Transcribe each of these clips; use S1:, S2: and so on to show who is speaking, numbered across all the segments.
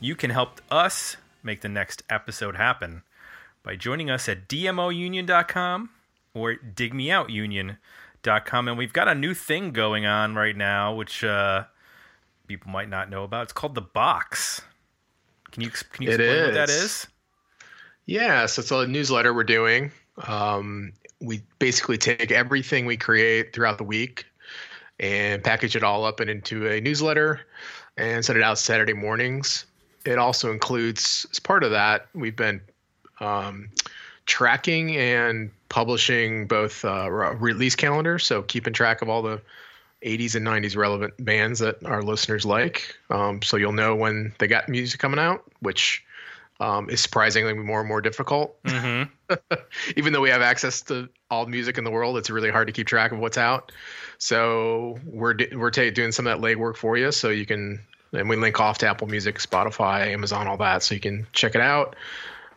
S1: You can help us make the next episode happen by joining us at dmounion.com or digmeoutunion.com. And we've got a new thing going on right now, which uh, people might not know about. It's called The Box. Can you, can you explain what that
S2: is. Yeah, so it's a newsletter we're doing. Um, we basically take everything we create throughout the week and package it all up and into a newsletter and send it out Saturday mornings. It also includes, as part of that, we've been um, tracking and publishing both uh, release calendars, so keeping track of all the 80s and 90s relevant bands that our listeners like. Um, so you'll know when they got music coming out, which um, is surprisingly more and more difficult.
S1: Mm-hmm.
S2: Even though we have access to all the music in the world, it's really hard to keep track of what's out. So we're we're ta- doing some of that legwork for you, so you can. And we link off to Apple Music, Spotify, Amazon, all that, so you can check it out.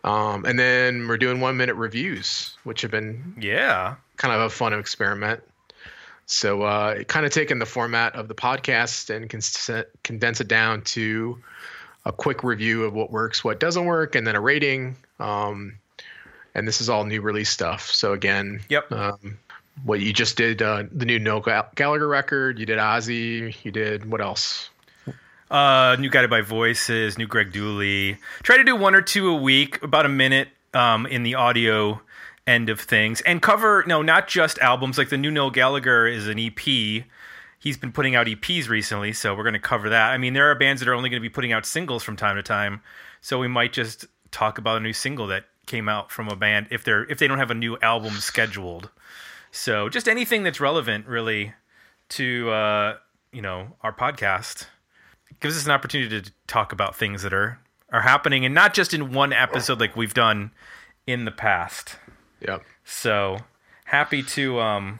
S2: Um, and then we're doing one minute reviews, which have been
S1: Yeah.
S2: kind of a fun experiment. So uh, kind of taking the format of the podcast and cons- condense it down to a quick review of what works, what doesn't work, and then a rating. Um, and this is all new release stuff. So again,
S1: Yep.
S2: um, what you just did, uh, the new Noel Gallagher record. You did Ozzy. You did what else?
S1: Uh, new Guided by Voices, new Greg Dulli. Try to do one or two a week, about a minute um, in the audio end of things, and cover no, not just albums. Like the new Noel Gallagher is an EP. He's been putting out EPs recently, so we're going to cover that. I mean, there are bands that are only going to be putting out singles from time to time, so we might just talk about a new single that came out from a band if they're if they don't have a new album scheduled. So just anything that's relevant, really, to uh, you know our podcast gives us an opportunity to talk about things that are are happening and not just in one episode like we've done in the past.
S2: Yep.
S1: So happy to um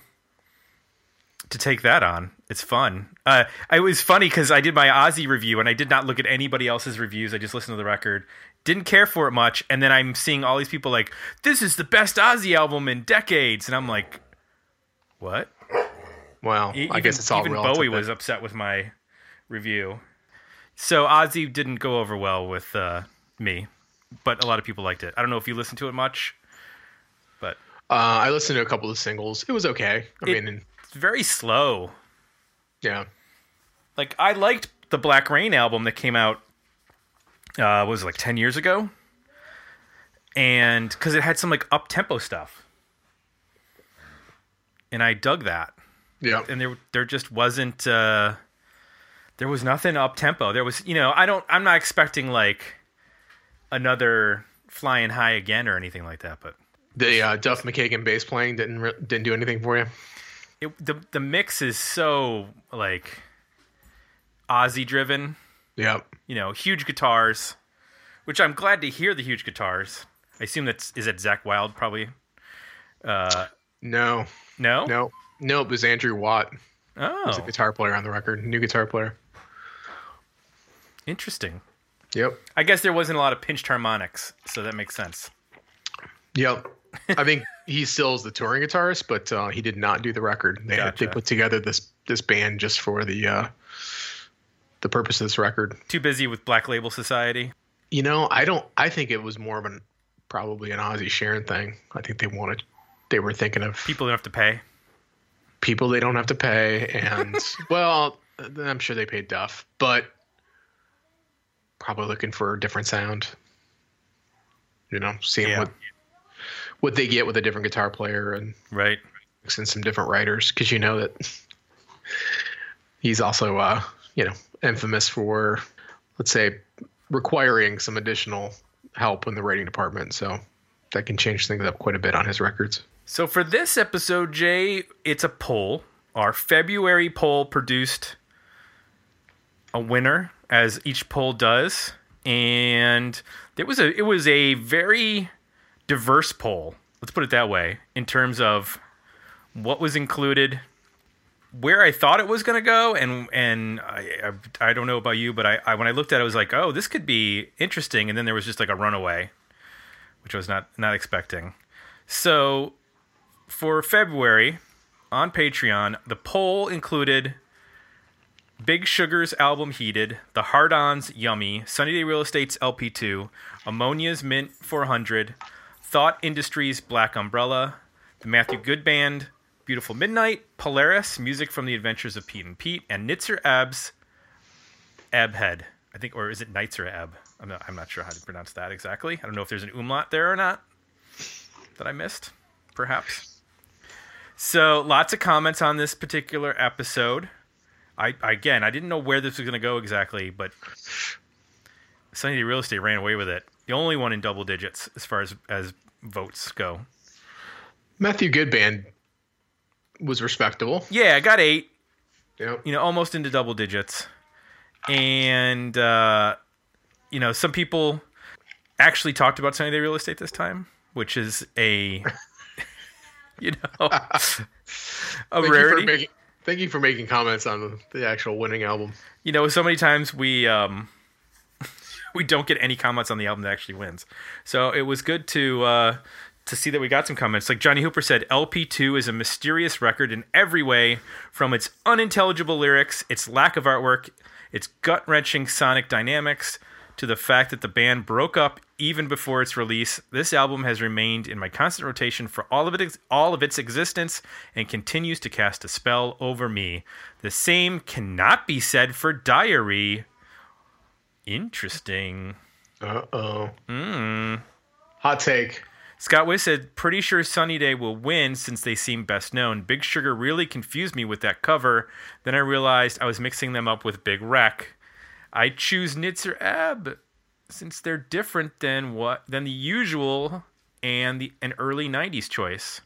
S1: to take that on. It's fun. Uh, it was funny because I did my Ozzy review and I did not look at anybody else's reviews. I just listened to the record. Didn't care for it much, and then I'm seeing all these people like, "This is the best Ozzy album in decades," and I'm like, "What?"
S2: Well, I guess it's all
S1: even Bowie
S2: then.
S1: was upset with my review. So Ozzy didn't go over well with uh, me, but a lot of people liked it. I don't know if you listened to it much, but
S2: Uh, I listened to a couple of singles. It was okay. I
S1: It-
S2: mean,
S1: it's very slow.
S2: yeah.
S1: Like I liked the Black Rain album that came out. Uh, what was it, like ten years ago? And because it had some like up tempo stuff, and I dug that.
S2: Yeah.
S1: and there there just wasn't uh there was nothing up tempo. There was you know, I don't I'm not expecting like another flying high again or anything like that, but
S2: The uh, Duff McKagan bass playing didn't re- didn't do anything for you.
S1: it, the the mix is so like Ozzy driven,
S2: Yeah.
S1: you know, huge guitars, which I'm glad to hear the huge guitars. I assume that's is it Zakk Wylde probably. Uh
S2: No.
S1: no?
S2: No. No. It was Andrew Watt.
S1: Oh.
S2: He's a guitar player on the record. New guitar player.
S1: Interesting.
S2: Yep.
S1: I guess there wasn't a lot of pinched harmonics, so that makes sense.
S2: Yep. I think he still is the touring guitarist, but uh, he did not do the record. They
S1: Gotcha.
S2: they put together this this band just for the uh, the purpose of this record.
S1: Too busy with Black Label Society.
S2: You know, I don't. I think it was more of an probably an Ozzy Sharon thing. I think they wanted. They were thinking of
S1: People don't have to pay.
S2: people they don't have to pay, and well, I'm sure they paid Duff, but probably looking for a different sound. You know, seeing
S1: Yeah.
S2: what what they get with a different guitar player and
S1: Right.
S2: and some different writers because you know that he's also uh you know infamous for let's say requiring some additional help in the writing department so that can change things up quite a bit on his records
S1: So for this episode, Jay, it's a poll. Our February poll produced a winner, as each poll does, and there was a it was a very diverse poll. Let's put it that way in terms of what was included, where I thought it was going to go, and and I, I, I don't know about you, but I, I when I looked at it, I was like, oh, this could be interesting, and then there was just like a runaway, which I was not not expecting. So for February on Patreon, the poll included Big Sugar's album Heated, The Hard On's Yummy, Sunny Day Real Estate's LP2, Ammonia's Mint 400, Thought Industry's Black Umbrella, The Matthew Good Band, Beautiful Midnight, Polaris, Music from the Adventures of Pete and Pete, and Nitzer Ab's Abhead. I think, or is it Nitzer Ab? I'm not, I'm not sure how to pronounce that exactly. I don't know if there's an umlaut there or not that I missed, perhaps. So, lots of comments on this particular episode. I again, I didn't know where this was going to go exactly, but Sunny Day Real Estate ran away with it. The only one in double digits as far as as votes go.
S2: Matthew Good Band was respectable.
S1: Yeah, I got eight.
S2: Yep.
S1: You know, almost into double digits, and uh, you know, some people actually talked about Sunny Day Real Estate this time, which is a you know a
S2: Thank
S1: rarity.
S2: making, thank you for making comments on the actual winning album.
S1: you know, so many times we um we don't get any comments on the album that actually wins. So it was good to uh to see that we got some comments. Like Johnny Hooper said, LP2 is a mysterious record in every way, from its unintelligible lyrics, its lack of artwork, its gut-wrenching sonic dynamics, to the fact that the band broke up even before its release. This album has remained in my constant rotation for all of it all of its existence and continues to cast a spell over me. The same cannot be said for Diary. Interesting.
S2: Uh oh.
S1: Hmm.
S2: Hot take.
S1: Scott Wiss said, pretty sure Sunny Day will win since they seem best known. Big Sugar really confused me with that cover. Then I realized I was mixing them up with Big Wreck. I choose Nitzer Ebb since they're different than what than the usual and the an early '90s choice.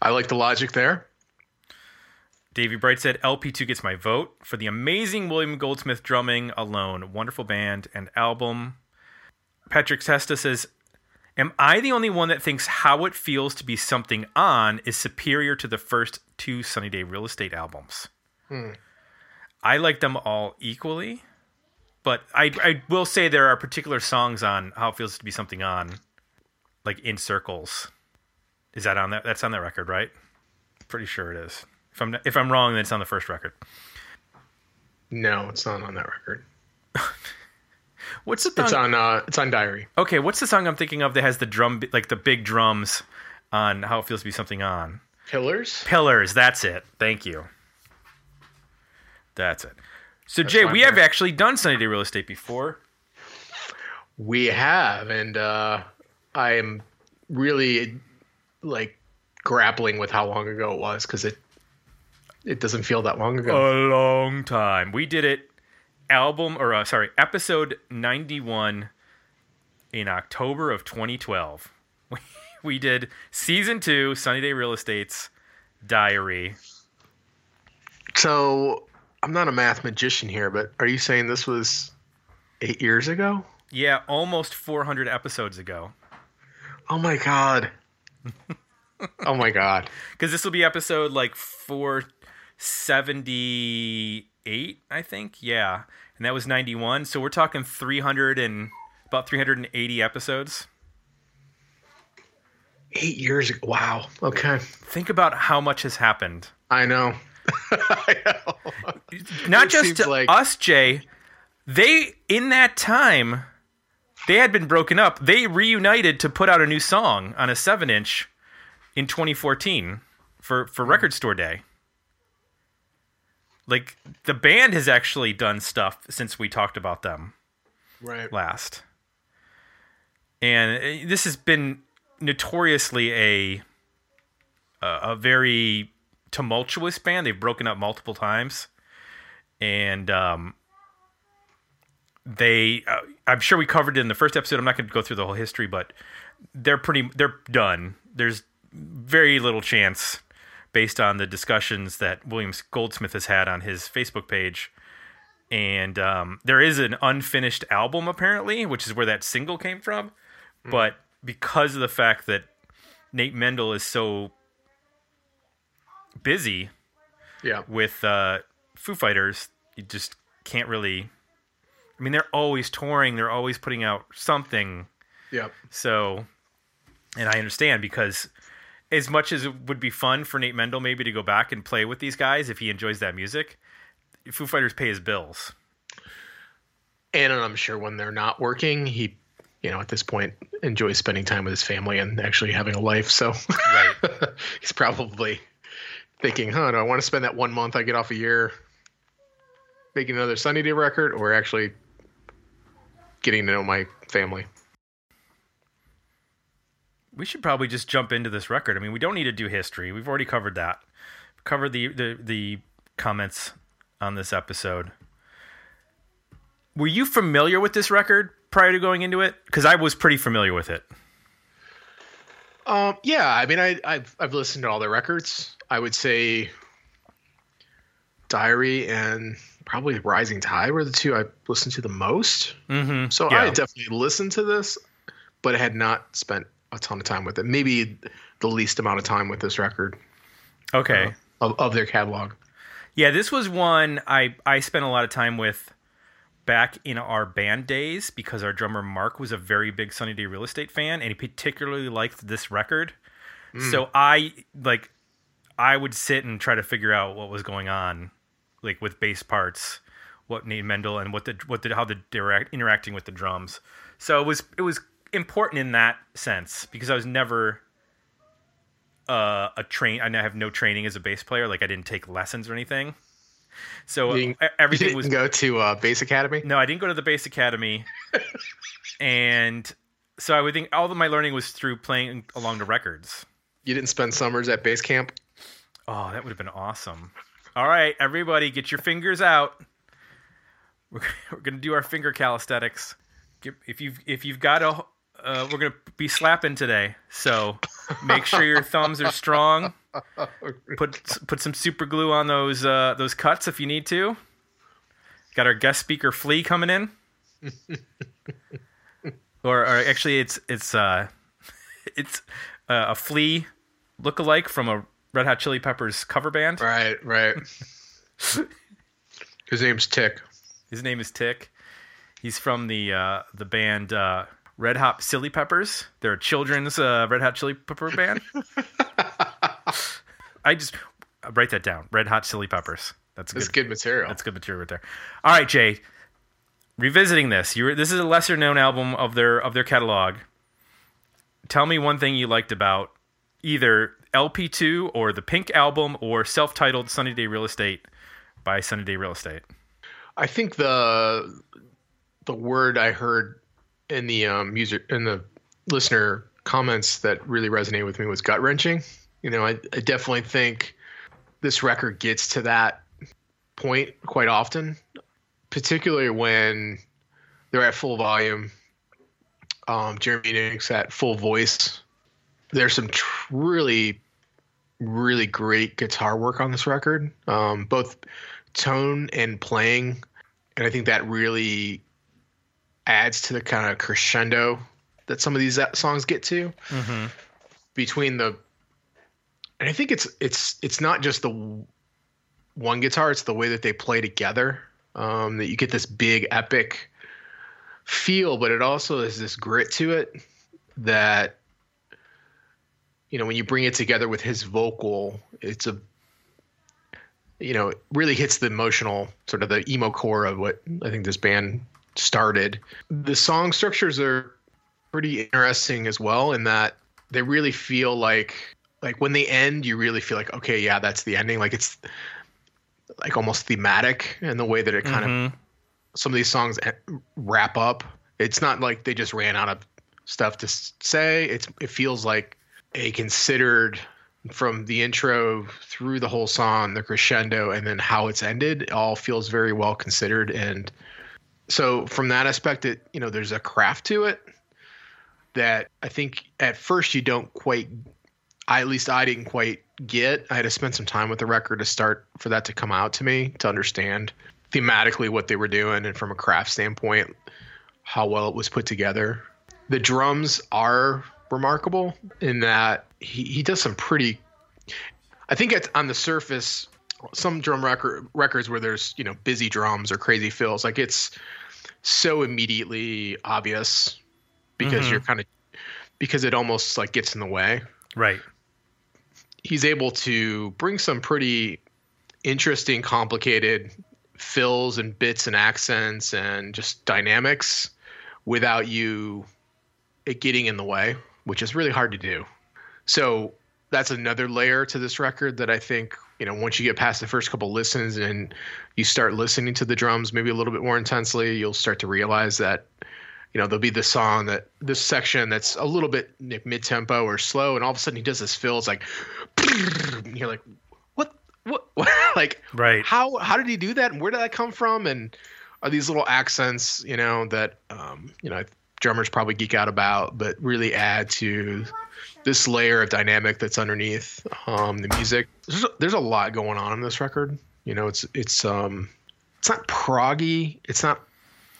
S2: I like the logic there.
S1: Davey Bright said LP2 gets my vote for the amazing William Goldsmith drumming alone. Wonderful band and album. Patrick Testa says, Am I the only one that thinks how it feels to be something on is superior to the first two Sunny Day Real Estate albums? Hmm. I like them all equally, but I, I will say there are particular songs on how it feels to be something on, like in circles. Is that on that? That's on that record, right? Pretty sure it is. If I'm if I'm wrong, then it's on the first record.
S2: No, it's not on that record.
S1: What's the
S2: It's on. Uh, it's on Diary.
S1: Okay, what's the song I'm thinking of that has the drum, like the big drums, on how it feels to be something on?
S2: Pillars.
S1: Pillars. That's it. Thank you. That's it. So Jay,
S2: fine,
S1: we have actually done Sunny Day Real Estate before.
S2: We have, and uh, I am really like grappling with how long ago it was because it it doesn't feel that long ago.
S1: A long time. We did it album or uh, sorry, episode 91 in October of 2012. We, we did season 2 Sunny Day Real Estate's Diary.
S2: so I'm not a math magician here, but are you saying this was eight years ago?
S1: Yeah, almost 400 episodes ago.
S2: Oh my god. oh my god.
S1: Because this will be episode like 478, I think. Yeah. And that was 91. So we're talking 300 and about 380 episodes.
S2: Eight years ago. Wow. Okay.
S1: Think about how much has happened.
S2: I know.
S1: Not
S2: It
S1: just to
S2: like-
S1: us, Jay. They, in that time, they had been broken up. They reunited to put out a new song on a 7 inch in 2014 for, for Record Store Day. Like, the band has actually done stuff since we talked about them.
S2: Right.
S1: last. And uh, this has been notoriously a a, a very tumultuous band. They've broken up multiple times, and um, they. Uh, I'm sure we covered it in the first episode. I'm not going to go through the whole history, but they're pretty. They're done. There's very little chance, based on the discussions that Williams Goldsmith has had on his Facebook page, and um, there is an unfinished album apparently, which is where that single came from. But because of the fact that Nate Mendel is so busy
S2: Yeah.
S1: with uh, Foo Fighters, you just can't really. I mean, they're always touring. They're always putting out something.
S2: Yep.
S1: So, and I understand because as much as it would be fun for Nate Mendel maybe to go back and play with these guys if he enjoys that music, Foo Fighters pay his bills.
S2: And I'm sure when they're not working, he, you know, at this point enjoys spending time with his family and actually having a life. So
S1: Right.
S2: he's probably thinking, huh, do I want to spend that one month I get off a year making another Sunny Day record or actually getting to know my family?
S1: We should probably just jump into this record. I mean, we don't need to do history. We've already covered that. Covered the the, the comments on this episode. Were you familiar with this record prior to going into it? Because I was pretty familiar with it.
S2: Um, yeah, I mean, I, I've I've listened to all their records. I would say Diary and probably Rising Tide were the two I listened to the most.
S1: Mm-hmm.
S2: So
S1: Yeah.
S2: I definitely listened to this, but I had not spent a ton of time with it. Maybe the least amount of time with this record
S1: Okay.
S2: of, of their catalog.
S1: Yeah, this was one I I spent a lot of time with back in our band days because our drummer Mark was a very big Sunny Day Real Estate fan and he particularly liked this record. So I like I would sit and try to figure out what was going on like with bass parts, what Nate Mendel and what the what the how the direct interacting with the drums. So it was it was important in that sense because I was never uh, a train. I have no training as a bass player. Like I didn't take lessons or anything. So
S2: You
S1: everything
S2: you
S1: was
S2: go to uh, Bass Academy.
S1: no. I didn't go to the bass academy, and so I would think all of my learning was through playing along the records.
S2: You didn't spend summers at base camp.
S1: Oh, that would have been awesome. All right, everybody, get your fingers out. We're, we're gonna do our finger calisthenics. If you've if you've got a, uh, we're gonna be slapping today. So make sure your thumbs are strong. Put put some super glue on those uh, those cuts if you need to. Got our guest speaker Flea coming in. or, or actually, it's it's uh, it's uh, a Flea lookalike from a Red Hot Chili Peppers cover band.
S2: Right, right. His name's Tick.
S1: His name is Tick. He's from the uh, the band uh, Red Hot Chili Peppers. They're a children's uh, Red Hot Chili Pepper band. I just I'll write that down. Red Hot Chili Peppers. That's
S2: That's
S1: good.
S2: good material.
S1: That's good material right there. All right, Jay. Revisiting this, you this is a lesser known album of their of their catalog. Tell me one thing you liked about either LP2 or the Pink album or self-titled Sunny Day Real Estate by Sunny Day Real Estate.
S2: I think the the word I heard in the um, in the listener comments that really resonated with me was gut wrenching. You know, I, I definitely think this record gets to that point quite often, particularly when they're at full volume. Um, Jeremy Enigk's at full voice. There's some tr- really, really great guitar work on this record, um, both tone and playing and I think that really adds to the kind of crescendo that some of these uh, songs get to
S1: Mm-hmm.
S2: between the and I think it's it's it's not just the one guitar it's the way that they play together um, that you get this big epic feel but it also has this grit to it that you know when you bring it together with his vocal it's a you know it really hits the emotional sort of the emo core of what I think this band started. The song structures are pretty interesting as well in that they really feel like like when they end you really feel like okay yeah that's the ending. Like it's like almost thematic in the way that it kind of
S1: Mhm.
S2: some of these songs wrap up. It's not like they just ran out of stuff to say. It's it feels like a considered from the intro through the whole song the crescendo and then how it's ended all feels very well considered and so from that aspect it you know there's a craft to it that i think at first you don't quite I, at least i didn't quite get i had to spend some time with the record to start for that to come out to me to understand thematically what they were doing and from a craft standpoint how well it was put together. The drums are remarkable in that he, he does some pretty I think it's on the surface some drum record records where there's, you know, busy drums or crazy fills like it's so immediately obvious because
S1: Mhm.
S2: you're kind of because it almost like gets in the way
S1: Right.
S2: he's able to bring some pretty interesting, complicated fills and bits and accents and just dynamics without you it getting in the way, which is really hard to do. So that's another layer to this record that I think, you know, once you get past the first couple listens and you start listening to the drums maybe a little bit more intensely, you'll start to realize that you know, there'll be this song that this section that's a little bit mid tempo or slow, and all of a sudden he does this fill. It's like, you're like, what, what, what? like,
S1: Right.
S2: how, how did he do that? And where did that come from? And are these little accents, you know, that, um, you know, drummers probably geek out about, but really add to this layer of dynamic that's underneath um, the music. There's, there's a lot going on in this record. You know, it's, it's, um, it's not proggy. It's not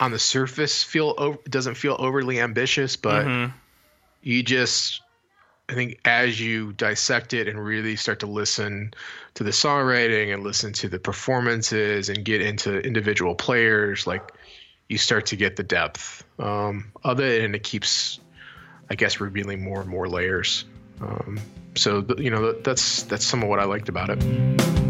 S2: on the surface feel over, doesn't feel overly ambitious, but
S1: Mhm.
S2: you just I think as you dissect it and really start to listen to the songwriting and listen to the performances and get into individual players, like you start to get the depth um, of it, and it keeps, I guess, revealing more and more layers. Um, so th- you know that's that's some of what I liked about it.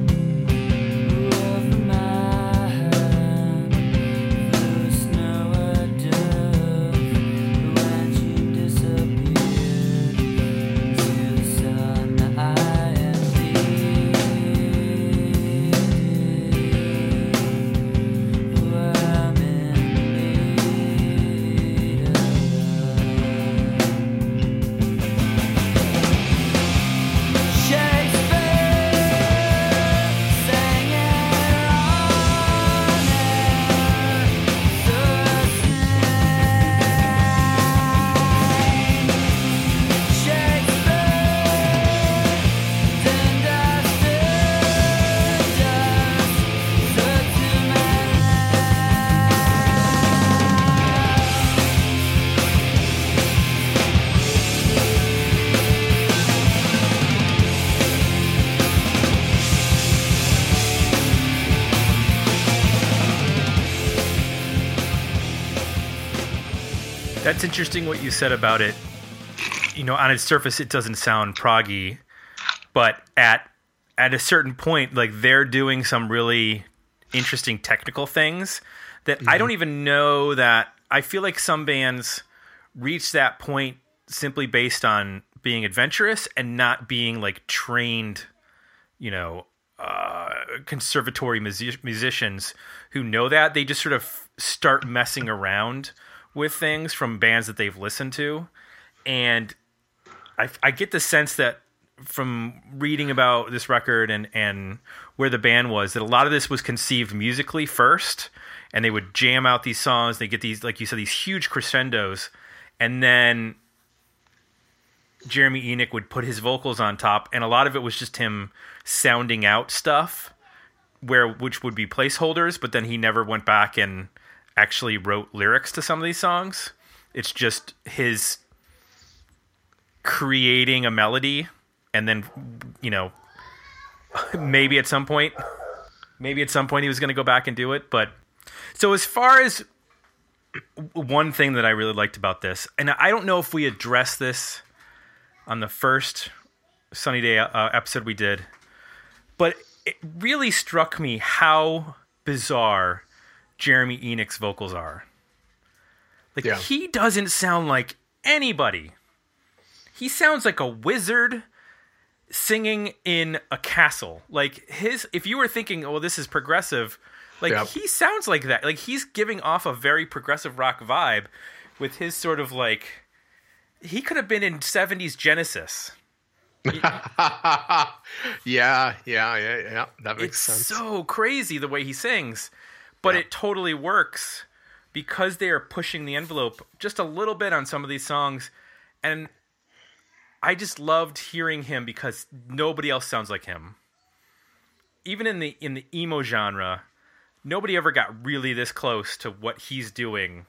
S1: That's interesting what you said about it. You know, on its surface, it doesn't sound proggy, but at at a certain point, like they're doing some really interesting technical things that I don't even know that. I feel like some bands reach that point simply based on being adventurous and not being like trained, you know, uh, conservatory music- musicians who know that. They just sort of start messing around with things from bands that they've listened to. And I, I get the sense that from reading about this record and, and where the band was, that a lot of this was conceived musically first. And they would jam out these songs. They get these, like you said, these huge crescendos. And then Jeremy Enigk would put his vocals on top, and a lot of it was just him sounding out stuff, where which would be placeholders, but then he never went back and actually wrote lyrics to some of these songs. It's just his creating a melody, and then you know maybe at some point, maybe at some point he was going to go back and do it. But so as far as one thing that I really liked about this, and I don't know if we addressed this on the first Sunny Day uh, episode we did, but it really struck me how bizarre Jeremy Enigk's vocals are. Like
S2: Yeah.
S1: he doesn't sound like anybody. He sounds like a wizard singing in a castle. Like his if you were thinking, "Oh, this is progressive," like
S2: Yep.
S1: he sounds like that. Like he's giving off a very progressive rock vibe with his sort of like he could have been in 70s Genesis.
S2: yeah, yeah, yeah, yeah. That makes sense.
S1: it's
S2: sense.
S1: so crazy the way he sings, but
S2: Yeah.
S1: it totally works because they are pushing the envelope just a little bit on some of these songs, and I just loved hearing him because nobody else sounds like him. Even in the in the emo genre, nobody ever got really this close to what he's doing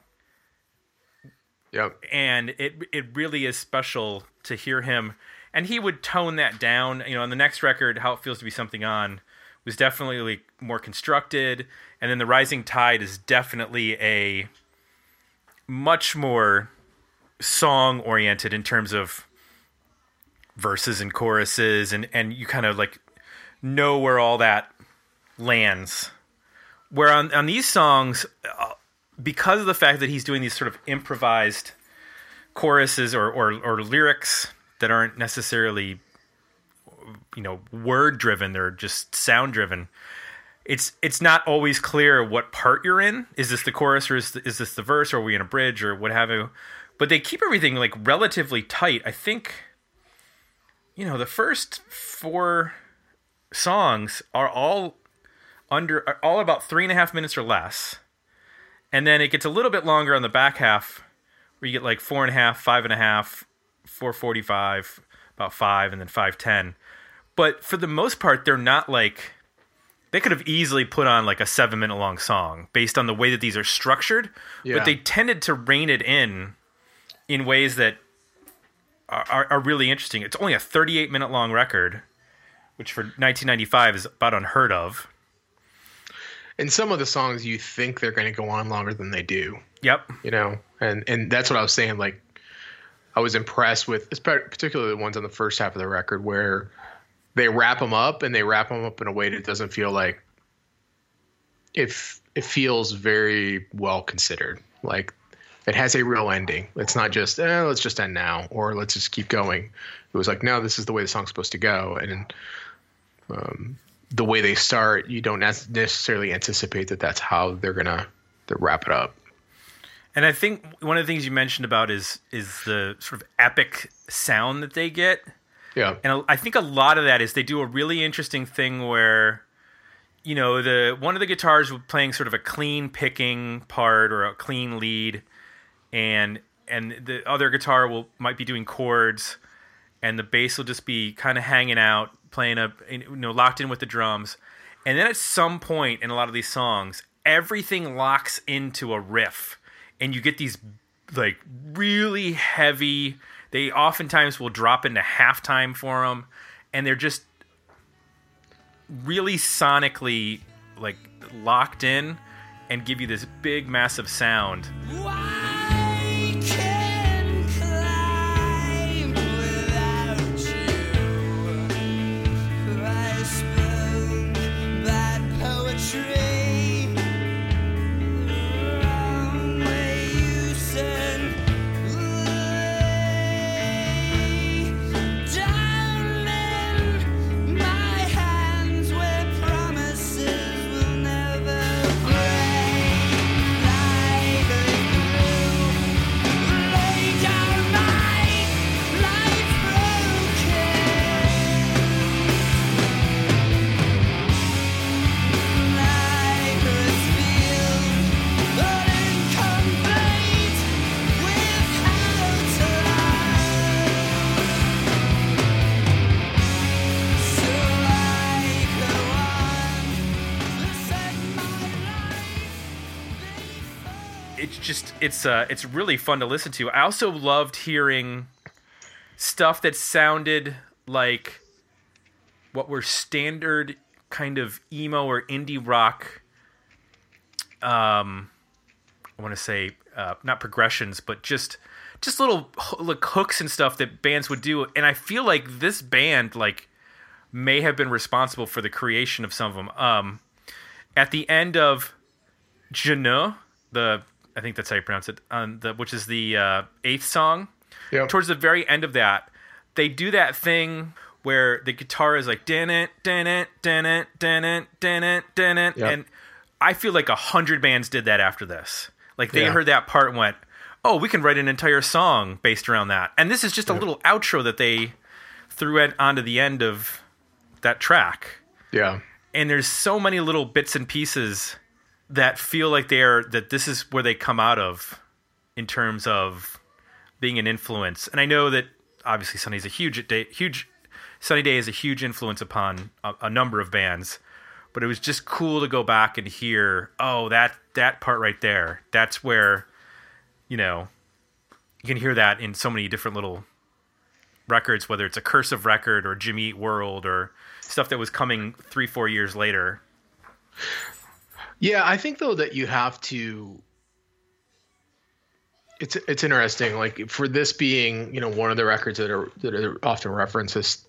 S2: Yep.
S1: and it it really is special to hear him and he would tone that down you know on the next record how it feels to be something on was definitely more constructed. And then the rising tide is definitely a much more song oriented in terms of verses and choruses. And and you kind of like know where all that lands. Where on on these songs uh, because of the fact that he's doing these sort of improvised choruses or, or, or lyrics that aren't necessarily you know word driven they're just sound driven it's it's not always clear what part you're in. Is this the chorus or is, is this the verse? Or are we in a bridge or what have you? But they keep everything like relatively tight. I think you know the first four songs are all under are all about three and a half minutes or less. And then it gets a little bit longer on the back half where you get like four and a half five and a half 445 about five and then 510 but for the most part they're not like they could have easily put on like a seven minute long song based on the way that these are structured
S2: Yeah.
S1: but they tended to rein it in in ways that are, are, are really interesting it's only a 38 minute long record which for 1995 is about unheard of
S2: And some of the songs you think they're going to go on longer than they do.
S1: yep
S2: you know and and that's what i was saying like i was impressed with particularly the ones on the first half of the record where they wrap them up and they wrap them up in a way that doesn't feel like if it feels very well considered. Like it has a real ending. It's not just eh, let's just end now or let's just keep going. It was like no this is the way the song's supposed to go. And um, the way they start you don't necessarily anticipate that that's how they're gonna to wrap it up.
S1: And I think one of the things you mentioned about is is the sort of epic sound that they get.
S2: Yeah
S1: And I think a lot of that is they do a really interesting thing where you know, the one of the guitars was playing sort of a clean picking part or a clean lead and and the other guitar will might be doing chords and the bass will just be kind of hanging out playing a you know locked in with the drums. And then at some point in a lot of these songs, everything locks into a riff and you get these like really heavy they oftentimes will drop into halftime for them and they're just really sonically like locked in and give you this big massive sound just it's uh it's really fun to listen to. I also loved hearing stuff that sounded like what were standard kind of emo or indie rock um i want to say uh, not progressions but just just little like hooks and stuff that bands would do. And i feel like this band like may have been responsible for the creation of some of them um at the end of J'Nuh, the I think that's how you pronounce it, um, the, which is the uh, eighth song.
S2: Yep.
S1: Towards the very end of that, they do that thing where the guitar is like din it, din it, din it, din it, din it, din it,
S2: Yep.
S1: and I feel like a hundred bands did that after this. Like they
S2: Yeah.
S1: heard that part and went, "Oh, we can write an entire song based around that." And this is just a little outro that they threw it onto the end of that track
S2: yeah
S1: and there's so many little bits and pieces that feel like they're that this is where they come out of in terms of being an influence and i know that obviously sunny's a huge day huge sunny day is a huge influence upon a, a number of bands but it was just cool to go back and hear. Oh, that that part right there. That's where, you know, you can hear that in so many different little records, whether it's a cursive record or Jimmy Eat World or stuff that was coming three, four years later.
S2: Yeah, I think though that you have to. It's it's interesting, like for this being you know one of the records that are that are often referenced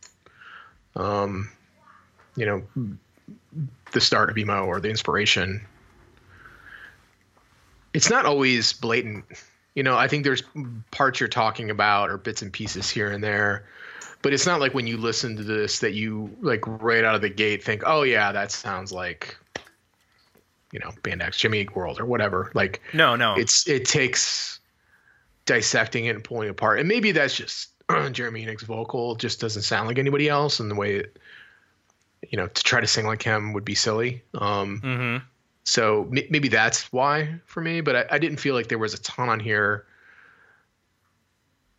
S2: um, you know, the start of emo or the inspiration. It's not always blatant, you know. I think there's parts you're talking about or bits and pieces here and there, but it's not like when you listen to this that you like right out of the gate think, oh yeah, that sounds like you know, Band X, Jimmy Eat World, or whatever. Like,
S1: No, no.
S2: it's it takes dissecting it and pulling it apart, and maybe that's just Jeremy Enigk's vocal just doesn't sound like anybody else, and the way it, you know, to try to sing like him would be silly. Um,
S1: hmm
S2: so m- maybe that's why for me, but I, I didn't feel like there was a ton on here.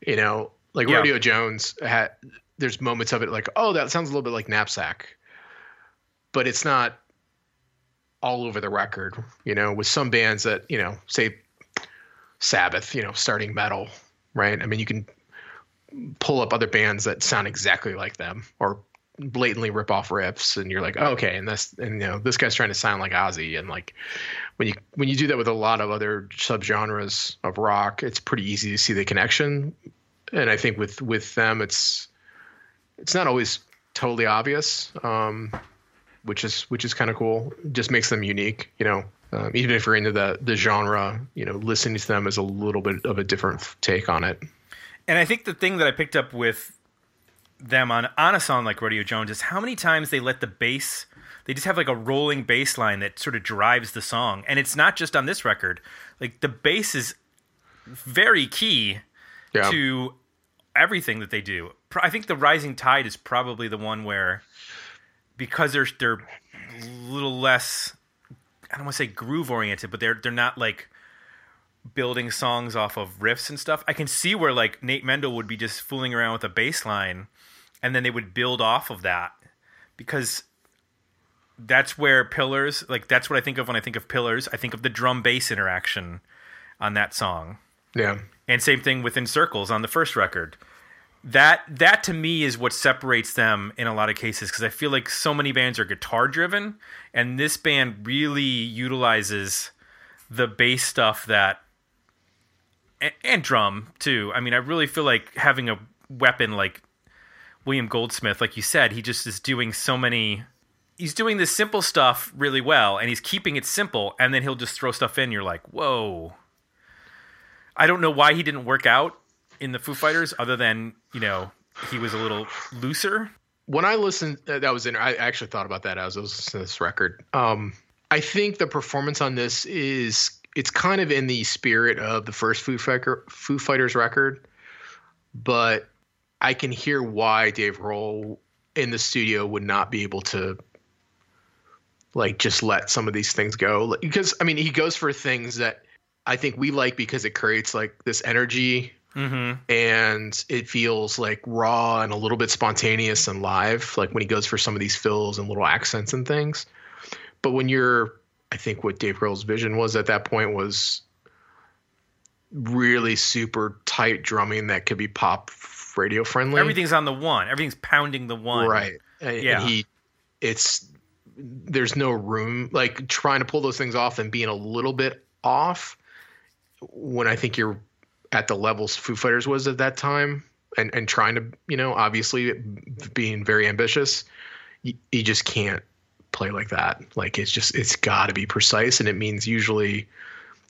S2: You know, like
S1: Yeah.
S2: Rodeo Jones had. There's moments of it like, oh, that sounds a little bit like Knapsack, but it's not all over the record. You know, with some bands that you know, say Sabbath, you know, starting metal, right? I mean, you can pull up other bands that sound exactly like them or blatantly rip off riffs and you're like oh, okay and this and you know this guy's trying to sound like Ozzy and like when you when you do that with a lot of other subgenres of rock it's pretty easy to see the connection and I think with with them it's it's not always totally obvious um which is which is kind of cool just makes them unique you know um, even if you're into the the genre you know listening to them is a little bit of a different take on it
S1: And I think the thing that I picked up with them on on a song like Rodeo Jones is how many times they let the bass they just have like a rolling bass line that sort of drives the song. And it's not just on this record. Like the bass is very key
S2: yeah
S1: to everything that they do. I think the Rising Tide is probably the one where because they're they're a little less I don't want to say groove oriented, but they're they're not like building songs off of riffs and stuff. I can see where like Nate Mendel would be just fooling around with a bass line and then they would build off of that because that's where pillars like that's what I think of when I think of pillars. I think of the drum bass interaction on that song.
S2: yeah
S1: And same thing within circles on the first record. That that to me is what separates them in a lot of cases because I feel like so many bands are guitar driven, and this band really utilizes the bass stuff that and, and drum too. I mean, I really feel like having a weapon like William Goldsmith, like you said, he just is doing so many. He's doing this simple stuff really well, and he's keeping it simple, and then he'll just throw stuff in. You're like, whoa. I don't know why he didn't work out in the Foo Fighters, other than you know he was a little looser.
S2: when I listened, uh, that was in. I actually thought about that as I was listening to this record. Um, I think the performance on this is it's kind of in the spirit of the first Foo, Fighter, Foo Fighters record, but I can hear why Dave Grohl in the studio would not be able to like just let some of these things go because I mean he goes for things that I think we like because it creates like this energy
S1: Mm-hmm.
S2: and it feels like raw and a little bit spontaneous and live like when he goes for some of these fills and little accents and things but when you're i think what dave grohl's vision was at that point was really super tight drumming that could be pop radio friendly
S1: Everything's on the one. Everything's pounding the one.
S2: right and,
S1: Yeah.
S2: and he it's there's no room like trying to pull those things off and being a little bit off when i think you're at the levels foo fighters was at that time and and trying to you know obviously being very ambitious you, you just can't play like that. Like it's just it's got to be precise. And it means usually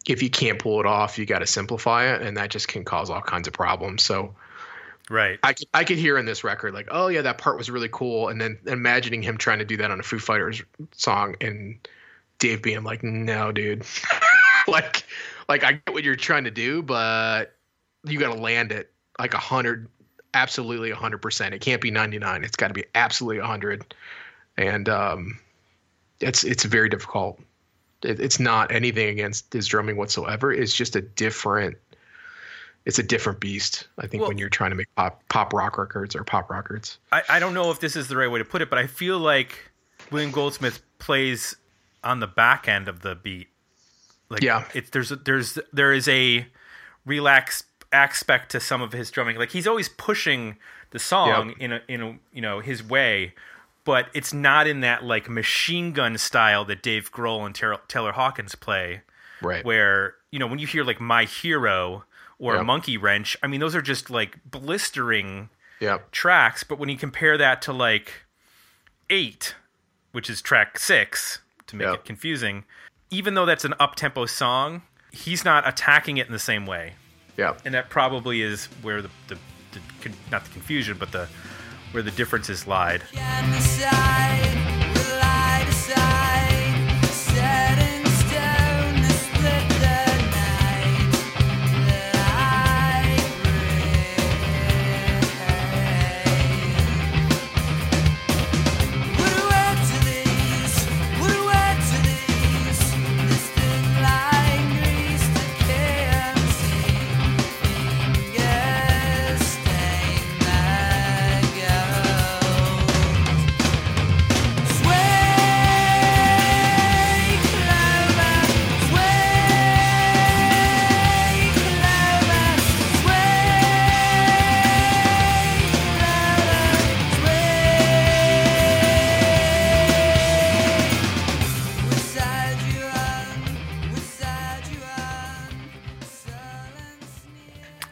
S2: if you can't pull it off you got to simplify it. And that just can cause all kinds of problems. So
S1: Right.
S2: I I could hear in this record like, oh yeah, that part was really cool, and then imagining him trying to do that on a Foo Fighters song, and Dave being like, no, dude, like, like I get what you're trying to do, but you got to land it like a hundred, absolutely a hundred percent. It can't be 99. It's got to be absolutely a hundred, and um, it's it's very difficult. It, it's not anything against his drumming whatsoever. It's just a different it's a different beast. I think
S1: Well-
S2: when you're trying to make pop pop rock records or pop records.
S1: I, I don't know if this is the right way to put it, but I feel like William Goldsmith plays on the back end of the beat. Like
S2: Yeah.
S1: it's there's a, there's there is a relaxed aspect to some of his drumming. Like he's always pushing the song
S2: Yep.
S1: in a in a you know his way, but it's not in that like machine gun style that Dave Grohl and Taylor, Taylor Hawkins play
S2: Right.
S1: where you know when you hear like my hero or
S2: Yep.
S1: monkey wrench i mean those are just like blistering
S2: Yep.
S1: tracks but when you compare that to like eight which is track six to make it confusing even though that's an up-tempo song he's not attacking it in the same way.
S2: Yeah.
S1: and that probably is where the, the, the con- not the confusion but the where the differences lied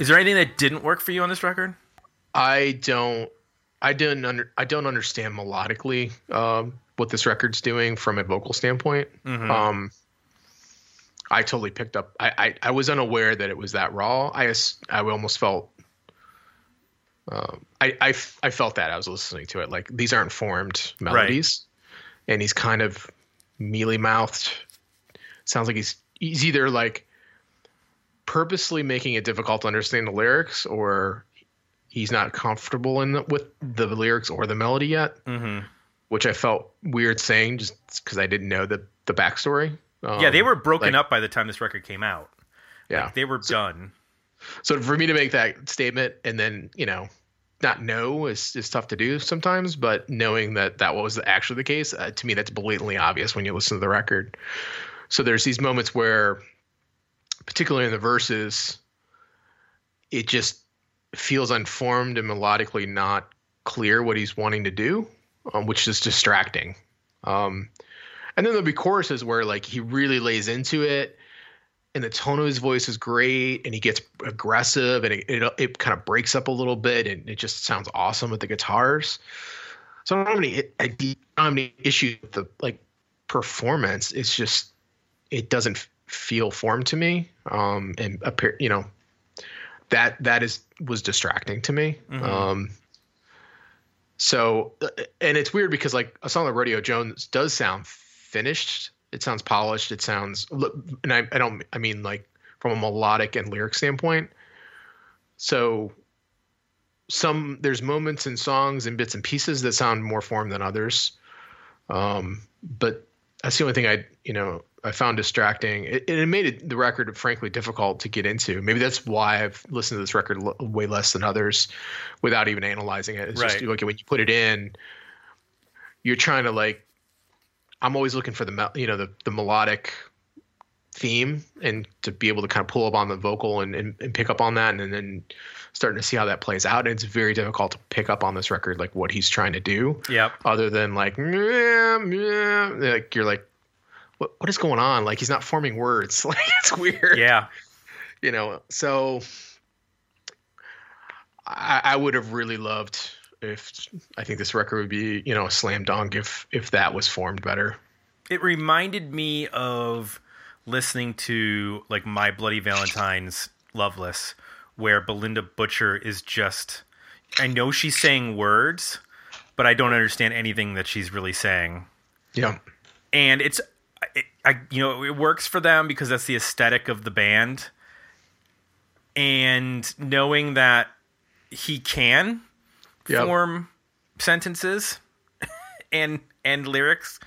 S1: is there anything that didn't work for you on this record
S2: I don't I didn't under I don't understand melodically um, what this record's doing from a vocal standpoint. Um, I totally picked up. I, I I was unaware that it was that raw. I I almost felt. Um, I, I f- I felt that I was listening to it like these aren't formed melodies, and he's kind of mealy mouthed. Sounds like he's he's either like purposely making it difficult to understand the lyrics or he's not comfortable in the, with the lyrics or the melody yet,
S1: mm-hmm.
S2: which I felt weird saying just because I didn't know the the backstory. Um,
S1: yeah they were broken
S2: like-
S1: up by the time this record came out
S2: Yeah.
S1: they were done
S2: So for me to make that statement and then you know not know is is tough to do sometimes, but knowing that that was actually the case uh, to me that's blatantly obvious when you listen to the record. So there's these moments where, particularly in the verses, it just feels unformed and melodically not clear what he's wanting to do, um, which is distracting. Um, and then there'll be choruses where like he really lays into it and the tone of his voice is great and he gets aggressive and it, it, it kind of breaks up a little bit and it just sounds awesome with the guitars so i don't have any i don't have any issue with the like performance it's just it doesn't feel formed to me um and appear you know that that is was distracting to me. Um so uh, and it's weird because like a song like rodeo jones does sound finished. It sounds polished. It sounds and I, I don't i mean like from a melodic and lyric standpoint. So some there's moments in songs and bits and pieces that sound more formed than others. Um but that's the only thing i you know i found distracting. It, it made it, the record frankly difficult to get into. Maybe that's why i've listened to this record l- way less than others without even analyzing it. It's just like when you put it in you're trying to like i'm always looking for the you know the, the melodic theme and to be able to kind of pull up on the vocal and, and, and pick up on that and, then starting to see how that plays out. And it's very difficult to pick up on this record like what he's trying to do.
S1: Yeah
S2: other than like meh, meh, like you're like what what is going on? Like he's not forming words. Like it's weird.
S1: Yeah.
S2: you know so I, I would have really loved if i think this record would be you know a slam dunk if if that was formed better.
S1: It reminded me of listening to like My Bloody Valentine's Loveless, where Bilinda Butcher is just I know she's saying words, but I don't understand anything that she's really saying.
S2: yeah.
S1: And it's I, I you know, it works for them because that's the aesthetic of the band. And knowing that he can
S2: Yep.
S1: form sentences and and lyrics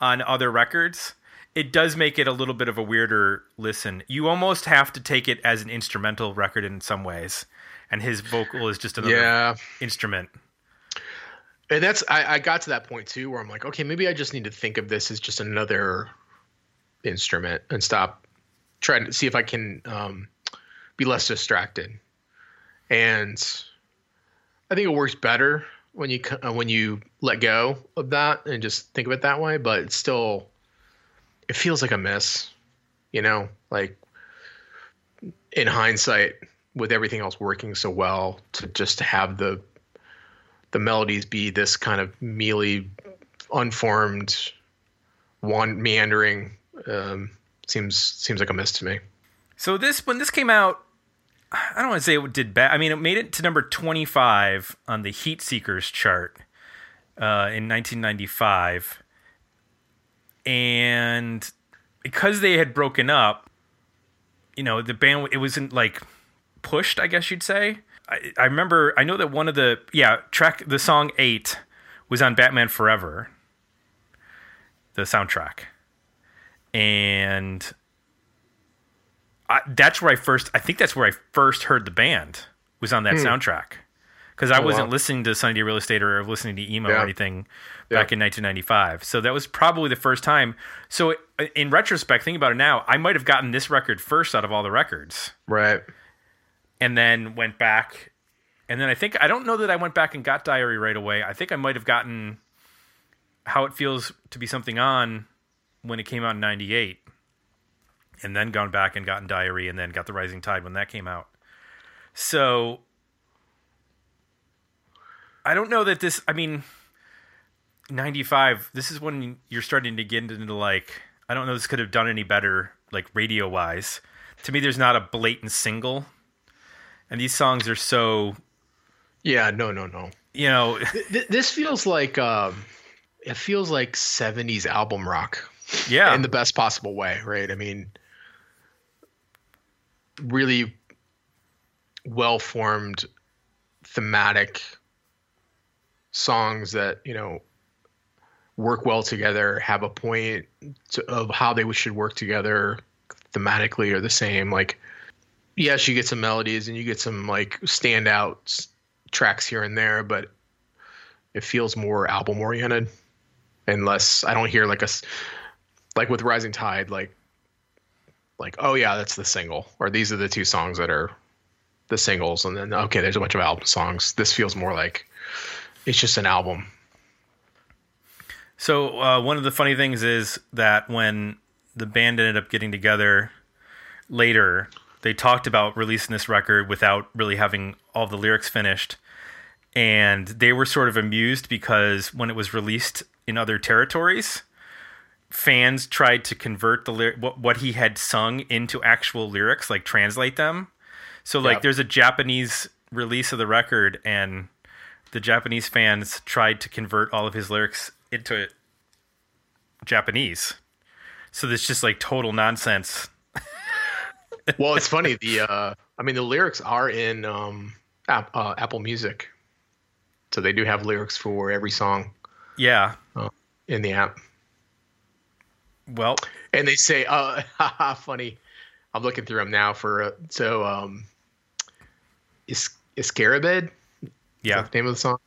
S1: on other records it does make it a little bit of a weirder listen you almost have to take it as an instrumental record in some ways and his vocal is just another
S2: yeah
S1: instrument
S2: and that's I, I got to that point too where I'm like, okay, maybe I just need to think of this as just another instrument and stop trying to see if I can um, be less distracted. And I think it works better when you uh, when you let go of that and just think of it that way. But it's still, it feels like a miss, you know, like in hindsight, with everything else working so well, to just have the the melodies be this kind of mealy, unformed, one meandering um, seems seems like a miss to me.
S1: So this when this came out, I don't want to say it did bad. I mean, it made it to number 25 on the Heat Seekers chart uh, in 1995, and because they had broken up, you know, the band it wasn't like pushed. I guess you'd say. I, I remember. I know that one of the yeah track the song eight was on Batman Forever, the soundtrack, and I, that's where I first. I think that's where I first heard the band was on that hmm. soundtrack because I
S2: Oh,
S1: wasn't
S2: wow.
S1: listening to Sunny Day Real Estate or listening to emo or anything
S2: Yeah.
S1: back in 1995. So that was probably the first time. So uh, in retrospect, thinking about it now, I might have gotten this record first out of all the records,
S2: Right.
S1: And then went back. And then I think I don't know that I went back and got Diary right away. I think I might have gotten How It Feels to Be Something On when it came out in 98 and then gone back and gotten Diary and then got The Rising Tide when that came out. So I don't know that this I mean 95 this is when you're starting to get into like I don't know this could have done any better like radio wise. To me there's not a blatant single. And these songs are so,
S2: Yeah. No. No. No.
S1: you know,
S2: Th- this feels like um, it feels like '70s album rock.
S1: yeah.
S2: in the best possible way, right? I mean, really well formed thematic songs that, you know, work well together, have a point to, of how they should work together thematically or the same. Like, yes, you get some melodies and you get some like standout tracks here and there, but it feels more album oriented and less, I don't hear like a, like with Rising Tide, like like oh yeah, that's the single, or these are the two songs that are the singles, and then okay, there's a bunch of album songs. This feels more like it's just an album.
S1: So uh, one of the funny things is that when the band ended up getting together later, they talked about releasing this record without really having all the lyrics finished, and they were sort of amused because when it was released in other territories, fans tried to convert the lyric what, what he had sung into actual lyrics, like translate them. So like,
S2: Yep.
S1: there's a Japanese release of the record, and the Japanese fans tried to convert all of his lyrics into Japanese. So there's just like total nonsense.
S2: Well, it's funny. The uh, I mean, the lyrics are in um, app, uh, Apple Music, so they do have lyrics for every song
S1: Yeah.
S2: in the app.
S1: Well,
S2: And they say, uh, funny. I'm looking through them now for uh, so um, is Iscarabaid
S1: yeah.
S2: the name of the song.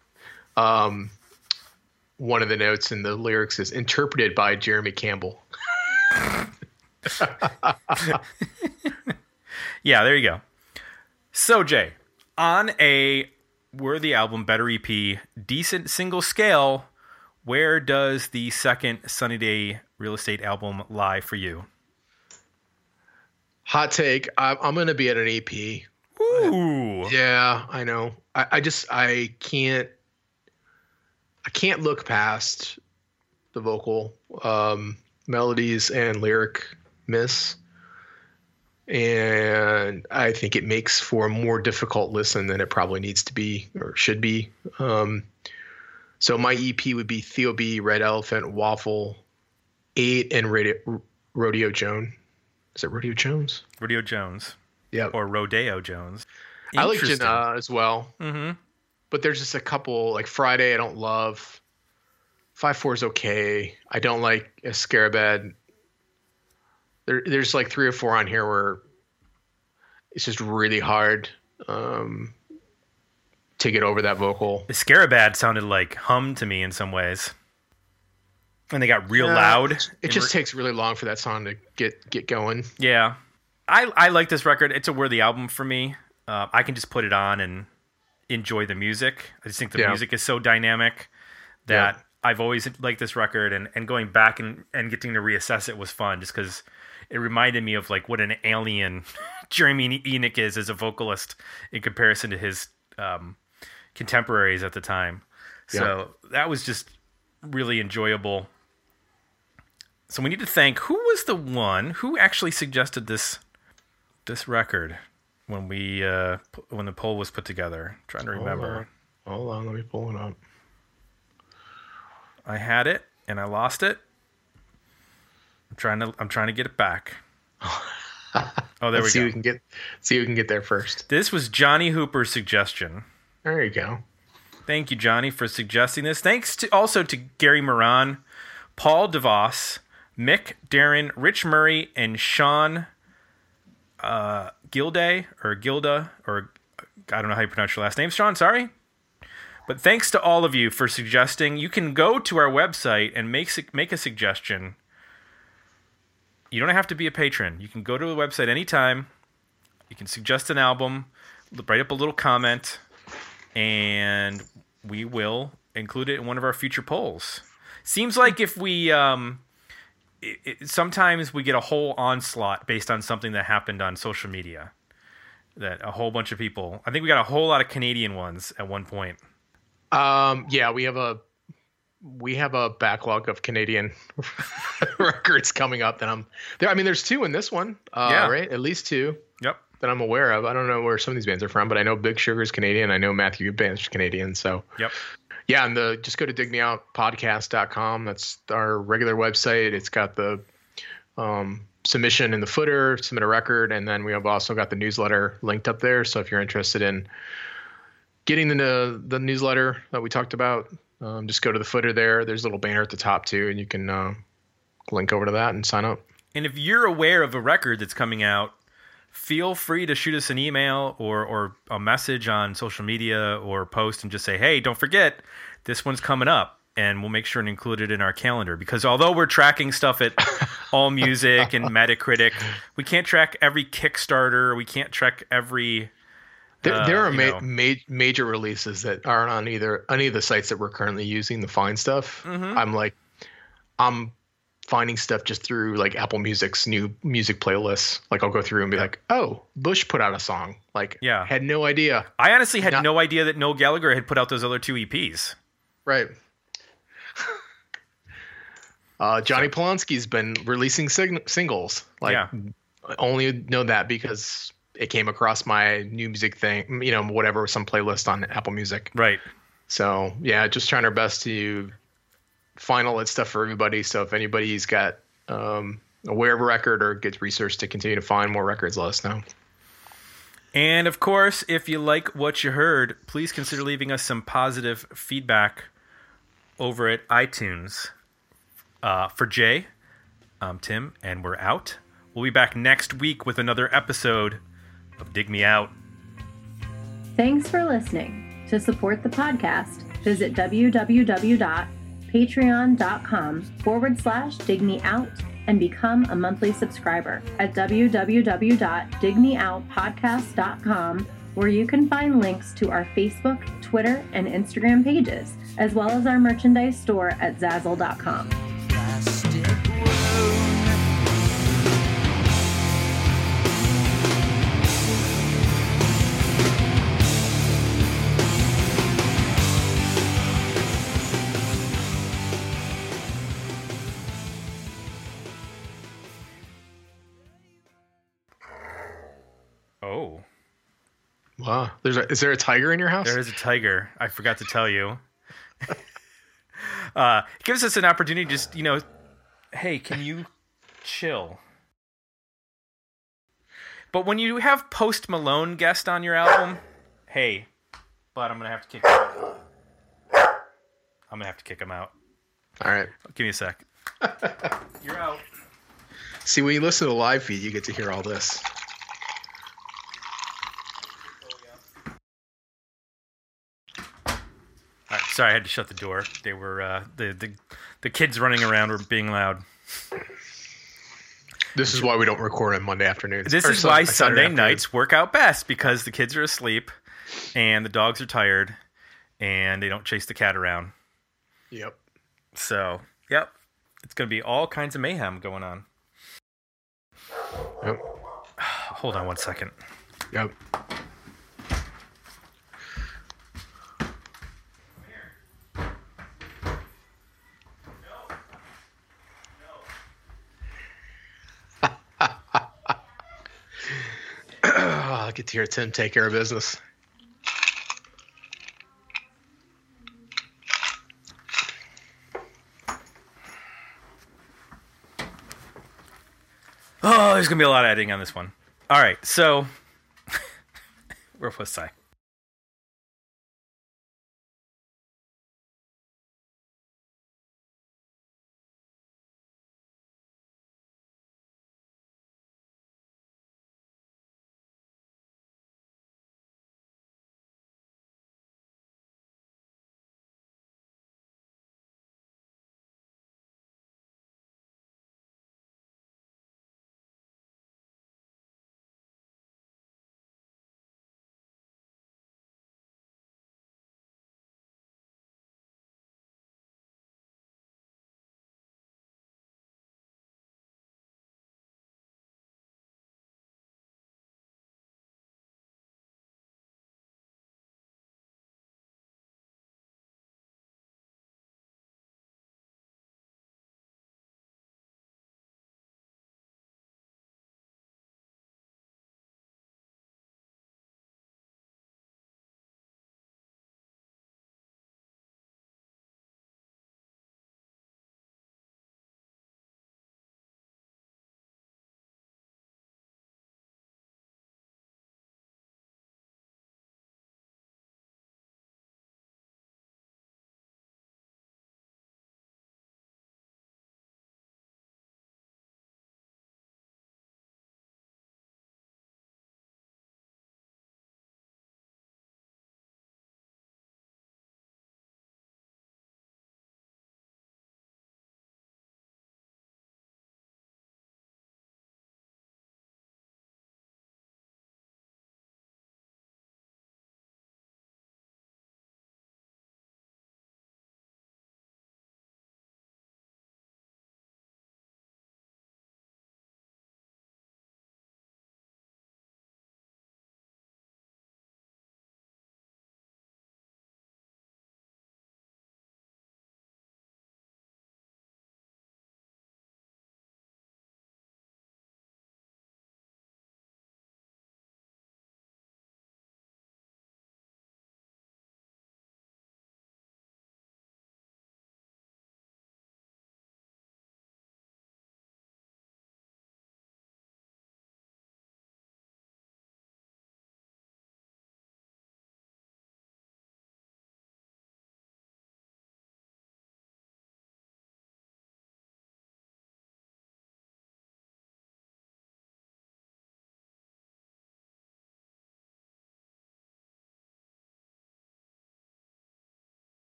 S2: Um, one of the notes in the lyrics is interpreted by Jeremy Campbell.
S1: Yeah, there you go. So, Jay, on a worthy album, better EP, decent single scale, where does the second Sunny Day Real Estate album lie for you?
S2: Hot take: I, I'm going to be at an EP.
S1: Ooh.
S2: Yeah, I know. I, I just I can't I can't look past the vocal um, melodies and lyric miss, and I think it makes for a more difficult listen than it probably needs to be or should be. Um, so my EP would be Theo B, Red Elephant, Waffle, Eight, and Radio, Rodeo Jones. Is it Rodeo Jones?
S1: Rodeo Jones
S2: Yeah.
S1: or Rodeo Jones.
S2: I like. J'Nuh as well.
S1: Mm-hmm.
S2: but there's just a couple like Friday I don't love. Five four is okay. I don't like Scarabed. There, there's like three or four on here where it's just really hard um, to get over that vocal.
S1: The Scarabad sounded like hum to me in some ways. And they got real loud.
S2: It just
S1: re-
S2: takes really long for that song to get get going.
S1: Yeah. I, I like this record. It's a worthy album for me. Uh, I can just put it on and enjoy the music. I just think the
S2: Yeah.
S1: music is so dynamic that
S2: Yeah.
S1: I've always liked this record and, and going back and, and getting to reassess it was fun just because it reminded me of like what an alien Jeremy Enigk is as a vocalist in comparison to his um, contemporaries at the time. So that was just really enjoyable. So we need to thank who was the one who actually suggested this this record when we uh, when the poll was put together. trying to remember.
S2: Hold on, let me pull it up.
S1: I had it and I lost it. I'm trying to I'm trying to get it back. Oh, there
S2: Let's see
S1: we
S2: who
S1: go.
S2: can get see who can get there first.
S1: This was Johnny Hooper's suggestion.
S2: There you go.
S1: Thank you, Johnny, for suggesting this. Thanks to also to Gary Moran, Paul DeVos, Mick, Darren, Rich Murray, and Sean uh, Gilday or Gilda or I don't know how you pronounce your last name, Sean. Sorry. But thanks to all of you for suggesting. You can go to our website and make make a suggestion. You don't have to be a patron. You can go to the website anytime. You can suggest an album, write up a little comment, and we will include it in one of our future polls. Seems like if we um, it, it, sometimes we get a whole onslaught based on something that happened on social media. That a whole bunch of people. I think we got a whole lot of Canadian ones at one point.
S2: Um, yeah, we have a we have a backlog of Canadian records coming up that I'm there. I mean, there's two in this one, uh,
S1: Yeah.
S2: right? At least two
S1: Yep.
S2: that I'm aware of. I don't know where some of these bands are from, but I know Big Sugar's Canadian. I know Matthew Band's is Canadian. So
S1: Yep.
S2: yeah, and the just go to digmeoutpodcast.com. That's our regular website. It's got the um, submission in the footer, submit a record, and then we have also got the newsletter linked up there. So if you're interested in getting the the newsletter that we talked about, um, just go to the footer there. There's a little banner at the top too, and you can uh, link over to that and sign up.
S1: And if you're aware of a record that's coming out, feel free to shoot us an email or or a message on social media or post and just say, "Hey, don't forget this one's coming up." And we'll make sure and include it in our calendar because although we're tracking stuff at All Music and Metacritic, we can't track every Kickstarter. We can't track every.
S2: There,
S1: Uh,
S2: there are ma- ma- major releases that aren't on either any of the sites that we're currently using to find stuff.
S1: Mm-hmm.
S2: I'm like, I'm finding stuff just through like Apple Music's new music playlists. Like I'll go through and be like, oh, Bush put out a song. Like,
S1: Yeah.
S2: had no idea.
S1: I honestly had
S2: Not-
S1: no idea that Noel Gallagher had put out those other two EPs.
S2: Right. uh, Jonny Polonsky's been releasing sing- singles. Like,
S1: Yeah.
S2: I only know that because it came across my new music thing, you know, whatever, some playlist on Apple Music.
S1: Right.
S2: So yeah, just trying our best to find all that stuff for everybody. So if anybody's got um, aware of a record or gets research to continue to find more records, let us know.
S1: And of course, if you like what you heard, please consider leaving us some positive feedback over at iTunes. Uh, for Jay, I'm Tim, and we're out. We'll be back next week with another episode of Dig Me Out.
S3: Thanks for listening. To support the podcast, visit www.patreon.com forward slash dig me out and become a monthly subscriber at www.digmeoutpodcast.com where you can find links to our Facebook, Twitter, and Instagram pages, as well as our merchandise store at zazzle.com.
S2: Wow, there's a, is there a tiger in your house?
S1: there is a tiger. I forgot to tell you. uh, it gives us an opportunity to just, you know, hey, can you chill? But when you have Post Malone guest on your album, hey, but I'm gonna have to kick him out. I'm gonna have to kick him out.
S2: All right.
S1: Give me a sec. You're out.
S2: See, when you listen to the live feed, you get to hear all this.
S1: Sorry, I had to shut the door. They were uh, the the the kids running around were being loud.
S2: This is why we don't record on Monday afternoons.
S1: This
S2: Or
S1: is why
S2: Saturday
S1: Sunday nights work out best because the kids are asleep and the dogs are tired and they don't chase the cat around.
S2: Yep.
S1: So, yep, it's gonna be all kinds of mayhem going on.
S2: Yep.
S1: Hold on one second.
S2: Yep. To hear Tim take care of business.
S1: Oh, there's gonna be a lot of editing on this one. All right, so where was I?